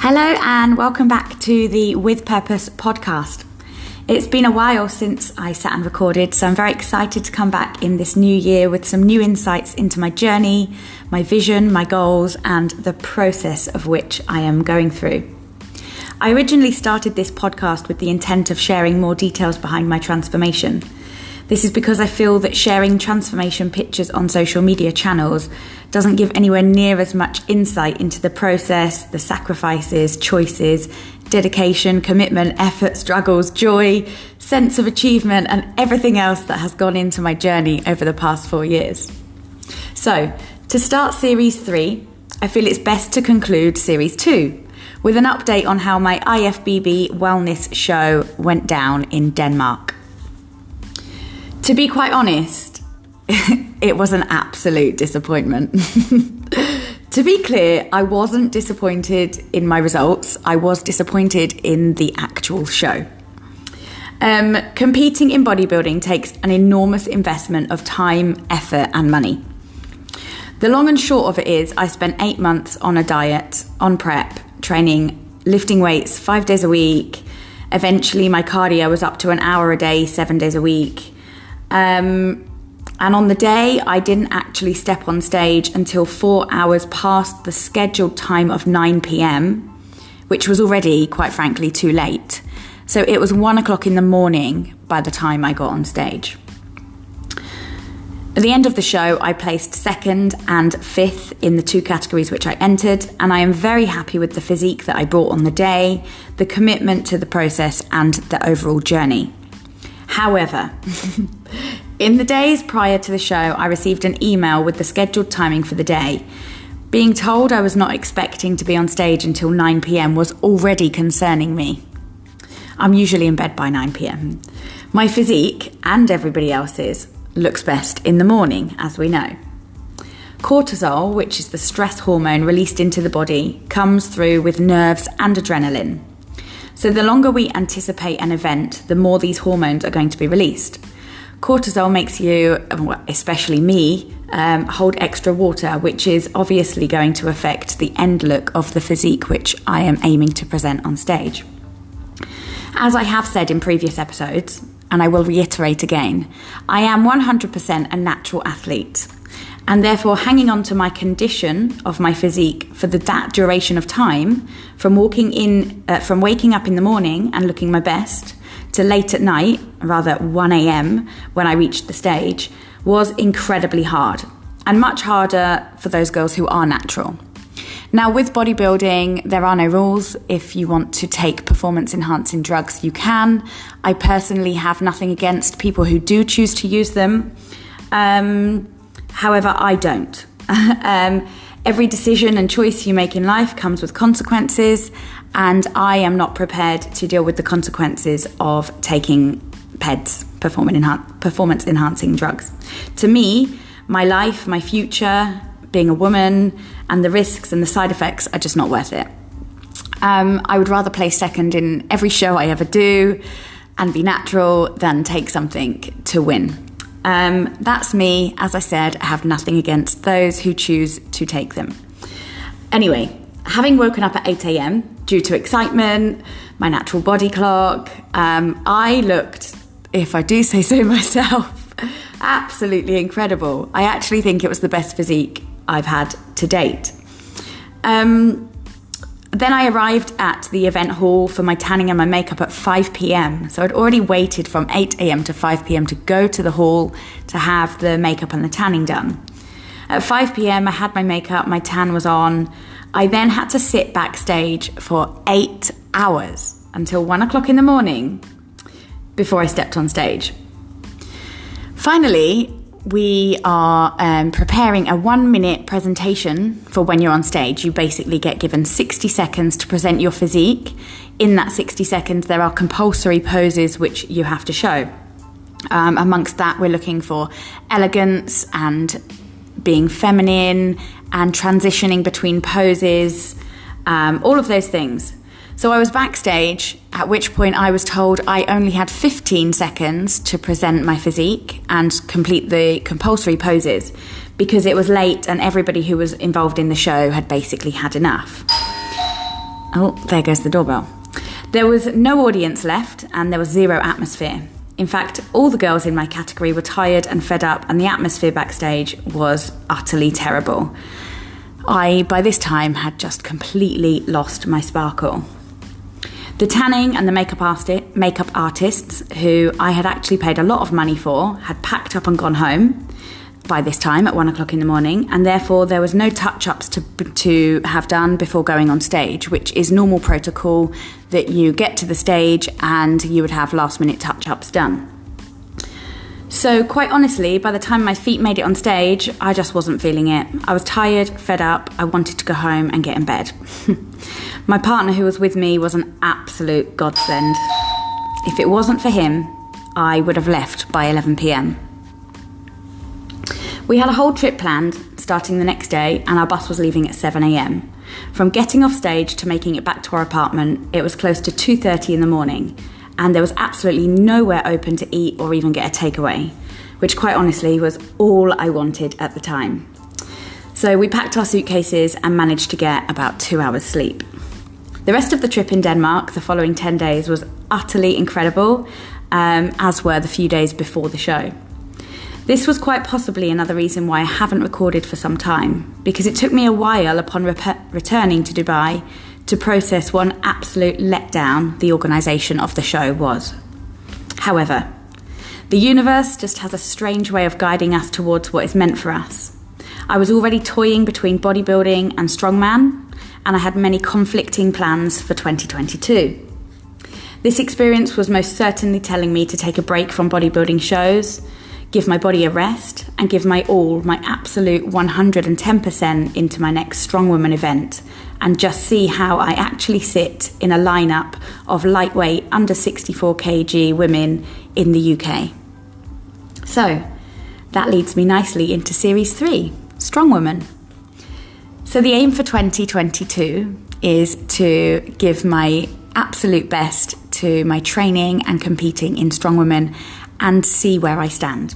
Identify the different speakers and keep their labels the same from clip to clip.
Speaker 1: Hello, and welcome back to the With Purpose podcast. It's been a while since I sat and recorded, so I'm very excited to come back in this new year with some new insights into my journey, my vision, my goals, and the process of which I am going through. I originally started this podcast with the intent of sharing more details behind my transformation. This is because I feel that sharing transformation pictures on social media channels doesn't give anywhere near as much insight into the process, the sacrifices, choices, dedication, commitment, effort, struggles, joy, sense of achievement, and everything else that has gone into my journey over the past four years. So, to start series three, I feel it's best to conclude series two with an update on how my IFBB wellness show went down in Denmark. To be quite honest, it was an absolute disappointment. to be clear, I wasn't disappointed in my results, I was disappointed in the actual show. Um, competing in bodybuilding takes an enormous investment of time, effort, and money. The long and short of it is, I spent eight months on a diet, on prep, training, lifting weights five days a week. Eventually, my cardio was up to an hour a day, seven days a week. Um, and on the day, I didn't actually step on stage until four hours past the scheduled time of 9 pm, which was already, quite frankly, too late. So it was one o'clock in the morning by the time I got on stage. At the end of the show, I placed second and fifth in the two categories which I entered, and I am very happy with the physique that I brought on the day, the commitment to the process, and the overall journey. However, in the days prior to the show, I received an email with the scheduled timing for the day. Being told I was not expecting to be on stage until 9 pm was already concerning me. I'm usually in bed by 9 pm. My physique, and everybody else's, looks best in the morning, as we know. Cortisol, which is the stress hormone released into the body, comes through with nerves and adrenaline. So, the longer we anticipate an event, the more these hormones are going to be released. Cortisol makes you, especially me, um, hold extra water, which is obviously going to affect the end look of the physique which I am aiming to present on stage. As I have said in previous episodes, and I will reiterate again, I am 100% a natural athlete and therefore hanging on to my condition of my physique for the, that duration of time from walking in uh, from waking up in the morning and looking my best to late at night rather 1 a.m when i reached the stage was incredibly hard and much harder for those girls who are natural now, with bodybuilding, there are no rules. If you want to take performance enhancing drugs, you can. I personally have nothing against people who do choose to use them. Um, However, I don't. um, every decision and choice you make in life comes with consequences, and I am not prepared to deal with the consequences of taking PEDs, performance enhancing drugs. To me, my life, my future, being a woman, and the risks and the side effects are just not worth it. Um, I would rather play second in every show I ever do and be natural than take something to win. Um, that's me. As I said, I have nothing against those who choose to take them. Anyway, having woken up at 8 a.m. due to excitement, my natural body clock, um, I looked, if I do say so myself, absolutely incredible. I actually think it was the best physique I've had to date. Um, then I arrived at the event hall for my tanning and my makeup at 5 pm. So I'd already waited from 8 am to 5 pm to go to the hall to have the makeup and the tanning done. At 5 pm, I had my makeup, my tan was on. I then had to sit backstage for eight hours until one o'clock in the morning before I stepped on stage. Finally, we are um, preparing a one minute presentation for when you're on stage. You basically get given 60 seconds to present your physique. In that 60 seconds, there are compulsory poses which you have to show. Um, amongst that, we're looking for elegance and being feminine and transitioning between poses, um, all of those things. So I was backstage, at which point I was told I only had 15 seconds to present my physique and complete the compulsory poses because it was late and everybody who was involved in the show had basically had enough. Oh, there goes the doorbell. There was no audience left and there was zero atmosphere. In fact, all the girls in my category were tired and fed up, and the atmosphere backstage was utterly terrible. I, by this time, had just completely lost my sparkle. The tanning and the makeup, arti- makeup artists, who I had actually paid a lot of money for, had packed up and gone home by this time at one o'clock in the morning, and therefore there was no touch ups to, to have done before going on stage, which is normal protocol that you get to the stage and you would have last minute touch ups done. So, quite honestly, by the time my feet made it on stage, I just wasn't feeling it. I was tired, fed up, I wanted to go home and get in bed. my partner, who was with me, was an absolute godsend. If it wasn't for him, I would have left by 11 pm. We had a whole trip planned starting the next day, and our bus was leaving at 7 a.m. From getting off stage to making it back to our apartment, it was close to 2:30 in the morning, and there was absolutely nowhere open to eat or even get a takeaway, which quite honestly was all I wanted at the time. So we packed our suitcases and managed to get about 2 hours sleep. The rest of the trip in Denmark, the following 10 days, was utterly incredible, um, as were the few days before the show. This was quite possibly another reason why I haven't recorded for some time, because it took me a while upon rep- returning to Dubai to process one absolute letdown the organisation of the show was. However, the universe just has a strange way of guiding us towards what is meant for us. I was already toying between bodybuilding and strongman, and I had many conflicting plans for 2022. This experience was most certainly telling me to take a break from bodybuilding shows give my body a rest, and give my all, my absolute 110% into my next Strong Woman event, and just see how I actually sit in a lineup of lightweight, under 64 kg women in the UK. So, that leads me nicely into Series 3 Strong Woman. So, the aim for 2022 is to give my absolute best to my training and competing in Strong Women and see where I stand.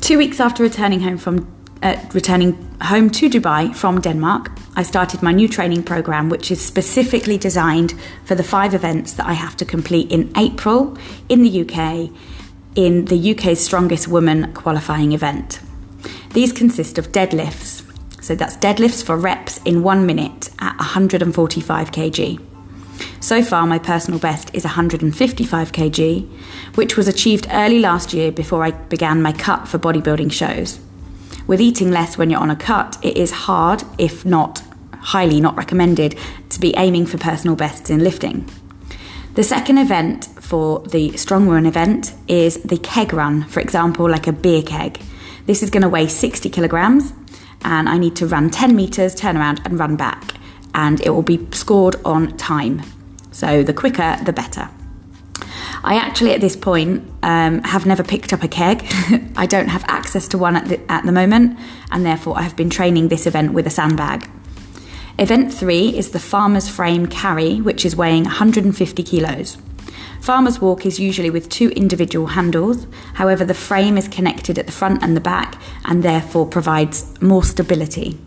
Speaker 1: Two weeks after returning home from uh, returning home to Dubai from Denmark, I started my new training program, which is specifically designed for the five events that I have to complete in April in the UK in the UK's Strongest Woman qualifying event. These consist of deadlifts, so that's deadlifts for reps in one minute at 145 kg. So far, my personal best is 155 kg, which was achieved early last year before I began my cut for bodybuilding shows. With eating less when you're on a cut, it is hard, if not highly not recommended, to be aiming for personal bests in lifting. The second event for the Strong Run event is the keg run, for example, like a beer keg. This is going to weigh 60 kilograms, and I need to run 10 meters, turn around, and run back. And it will be scored on time. So the quicker, the better. I actually, at this point, um, have never picked up a keg. I don't have access to one at the, at the moment, and therefore I have been training this event with a sandbag. Event three is the Farmer's Frame Carry, which is weighing 150 kilos. Farmer's Walk is usually with two individual handles, however, the frame is connected at the front and the back and therefore provides more stability.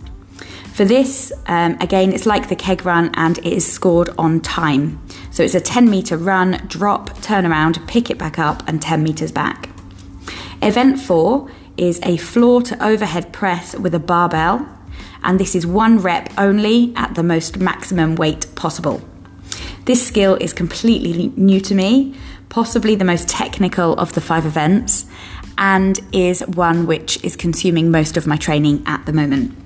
Speaker 1: For this, um, again, it's like the keg run and it is scored on time. So it's a 10 metre run, drop, turn around, pick it back up, and 10 metres back. Event four is a floor to overhead press with a barbell, and this is one rep only at the most maximum weight possible. This skill is completely new to me, possibly the most technical of the five events, and is one which is consuming most of my training at the moment.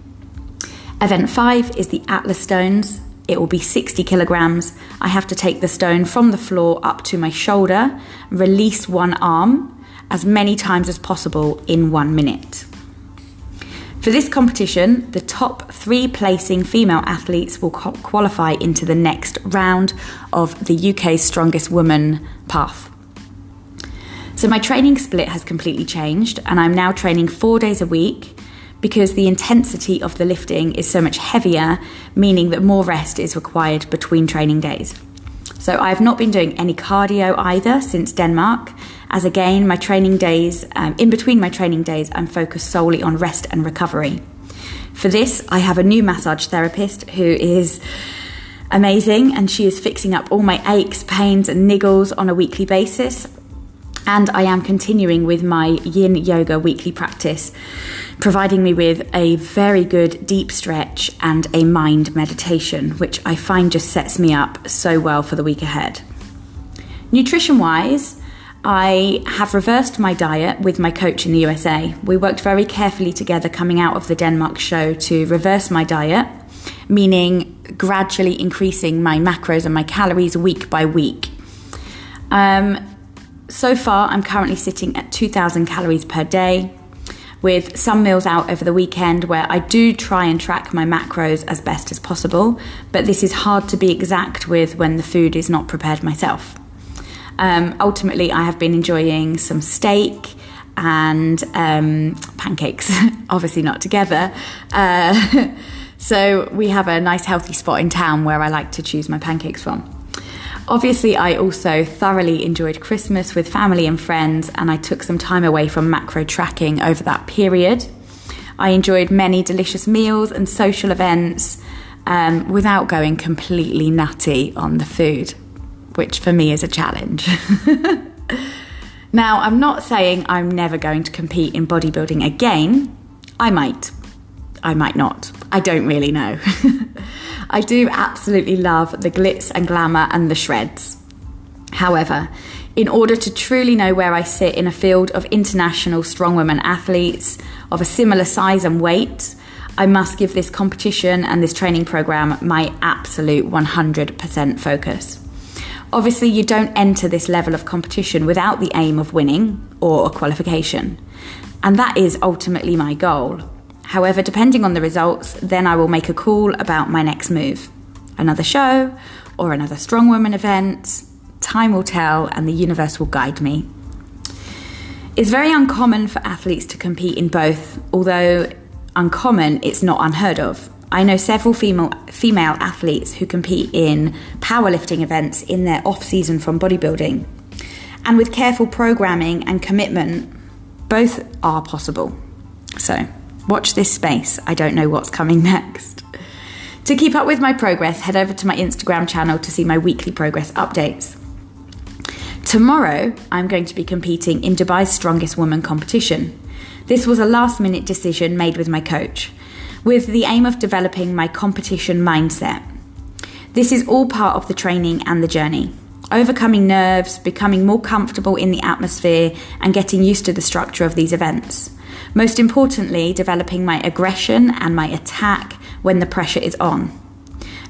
Speaker 1: Event 5 is the Atlas stones. It will be 60 kilograms. I have to take the stone from the floor up to my shoulder, release one arm as many times as possible in one minute. For this competition, the top three placing female athletes will qualify into the next round of the UK's Strongest Woman path. So, my training split has completely changed, and I'm now training four days a week because the intensity of the lifting is so much heavier, meaning that more rest is required between training days. So I've not been doing any cardio either since Denmark, as again, my training days, um, in between my training days, I'm focused solely on rest and recovery. For this, I have a new massage therapist who is amazing, and she is fixing up all my aches, pains, and niggles on a weekly basis. And I am continuing with my yin yoga weekly practice, providing me with a very good deep stretch and a mind meditation, which I find just sets me up so well for the week ahead. Nutrition wise, I have reversed my diet with my coach in the USA. We worked very carefully together coming out of the Denmark show to reverse my diet, meaning gradually increasing my macros and my calories week by week. Um, so far, I'm currently sitting at 2,000 calories per day, with some meals out over the weekend where I do try and track my macros as best as possible, but this is hard to be exact with when the food is not prepared myself. Um, ultimately, I have been enjoying some steak and um, pancakes, obviously not together. Uh, so we have a nice healthy spot in town where I like to choose my pancakes from. Obviously, I also thoroughly enjoyed Christmas with family and friends, and I took some time away from macro tracking over that period. I enjoyed many delicious meals and social events um, without going completely nutty on the food which for me is a challenge. now, I'm not saying I'm never going to compete in bodybuilding again. I might. I might not. I don't really know. I do absolutely love the glitz and glamour and the shreds. However, in order to truly know where I sit in a field of international strongwomen athletes of a similar size and weight, I must give this competition and this training program my absolute 100% focus. Obviously, you don't enter this level of competition without the aim of winning or a qualification. And that is ultimately my goal. However, depending on the results, then I will make a call about my next move. Another show or another Strong Woman event. Time will tell and the universe will guide me. It's very uncommon for athletes to compete in both, although uncommon, it's not unheard of. I know several female female athletes who compete in powerlifting events in their off season from bodybuilding. And with careful programming and commitment, both are possible. So, watch this space. I don't know what's coming next. To keep up with my progress, head over to my Instagram channel to see my weekly progress updates. Tomorrow, I'm going to be competing in Dubai's Strongest Woman competition. This was a last minute decision made with my coach with the aim of developing my competition mindset. This is all part of the training and the journey. Overcoming nerves, becoming more comfortable in the atmosphere, and getting used to the structure of these events. Most importantly, developing my aggression and my attack when the pressure is on.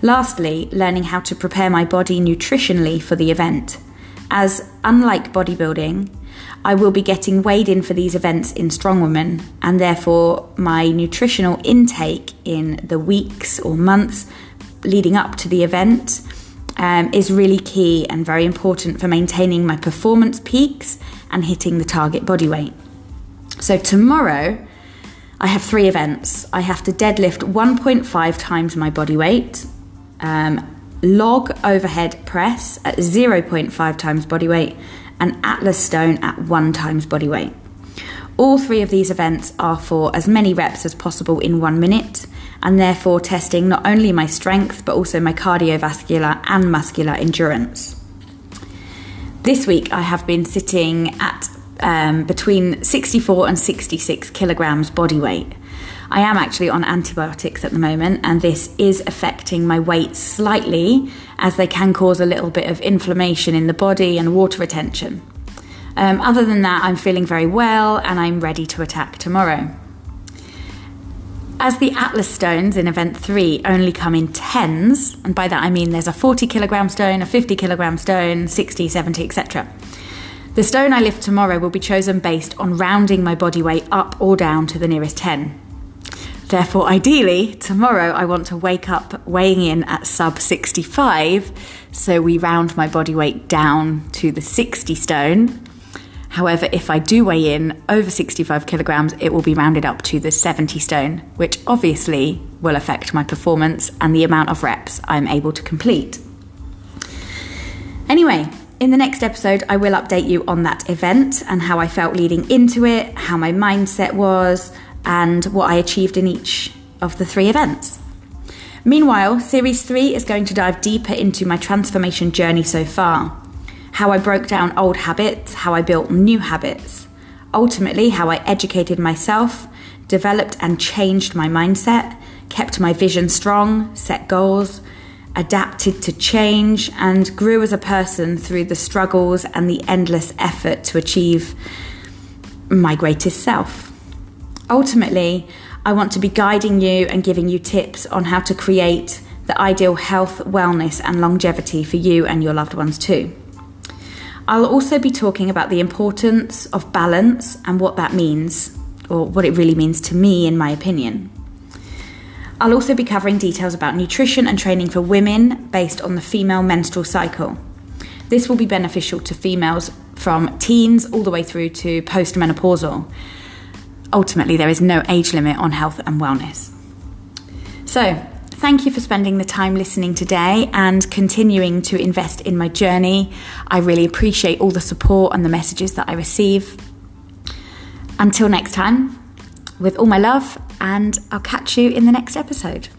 Speaker 1: Lastly, learning how to prepare my body nutritionally for the event. As unlike bodybuilding, I will be getting weighed in for these events in Strong Woman, and therefore my nutritional intake in the weeks or months leading up to the event um, is really key and very important for maintaining my performance peaks and hitting the target body weight. So, tomorrow, I have three events. I have to deadlift 1.5 times my body weight, um, log overhead press at 0.5 times body weight, and Atlas Stone at one times body weight. All three of these events are for as many reps as possible in one minute, and therefore testing not only my strength but also my cardiovascular and muscular endurance. This week I have been sitting at um, between 64 and 66 kilograms body weight. I am actually on antibiotics at the moment, and this is affecting my weight slightly as they can cause a little bit of inflammation in the body and water retention. Um, other than that, I'm feeling very well and I'm ready to attack tomorrow. As the Atlas stones in event three only come in tens, and by that I mean there's a 40 kilogram stone, a 50 kilogram stone, 60, 70, etc. The stone I lift tomorrow will be chosen based on rounding my body weight up or down to the nearest 10. Therefore, ideally, tomorrow I want to wake up weighing in at sub 65, so we round my body weight down to the 60 stone. However, if I do weigh in over 65 kilograms, it will be rounded up to the 70 stone, which obviously will affect my performance and the amount of reps I'm able to complete. Anyway, in the next episode, I will update you on that event and how I felt leading into it, how my mindset was, and what I achieved in each of the three events. Meanwhile, Series 3 is going to dive deeper into my transformation journey so far how I broke down old habits, how I built new habits, ultimately, how I educated myself, developed and changed my mindset, kept my vision strong, set goals, adapted to change, and grew as a person through the struggles and the endless effort to achieve my greatest self. Ultimately, I want to be guiding you and giving you tips on how to create the ideal health, wellness, and longevity for you and your loved ones too. I'll also be talking about the importance of balance and what that means, or what it really means to me, in my opinion. I'll also be covering details about nutrition and training for women based on the female menstrual cycle. This will be beneficial to females from teens all the way through to postmenopausal. Ultimately, there is no age limit on health and wellness. So, Thank you for spending the time listening today and continuing to invest in my journey. I really appreciate all the support and the messages that I receive. Until next time, with all my love, and I'll catch you in the next episode.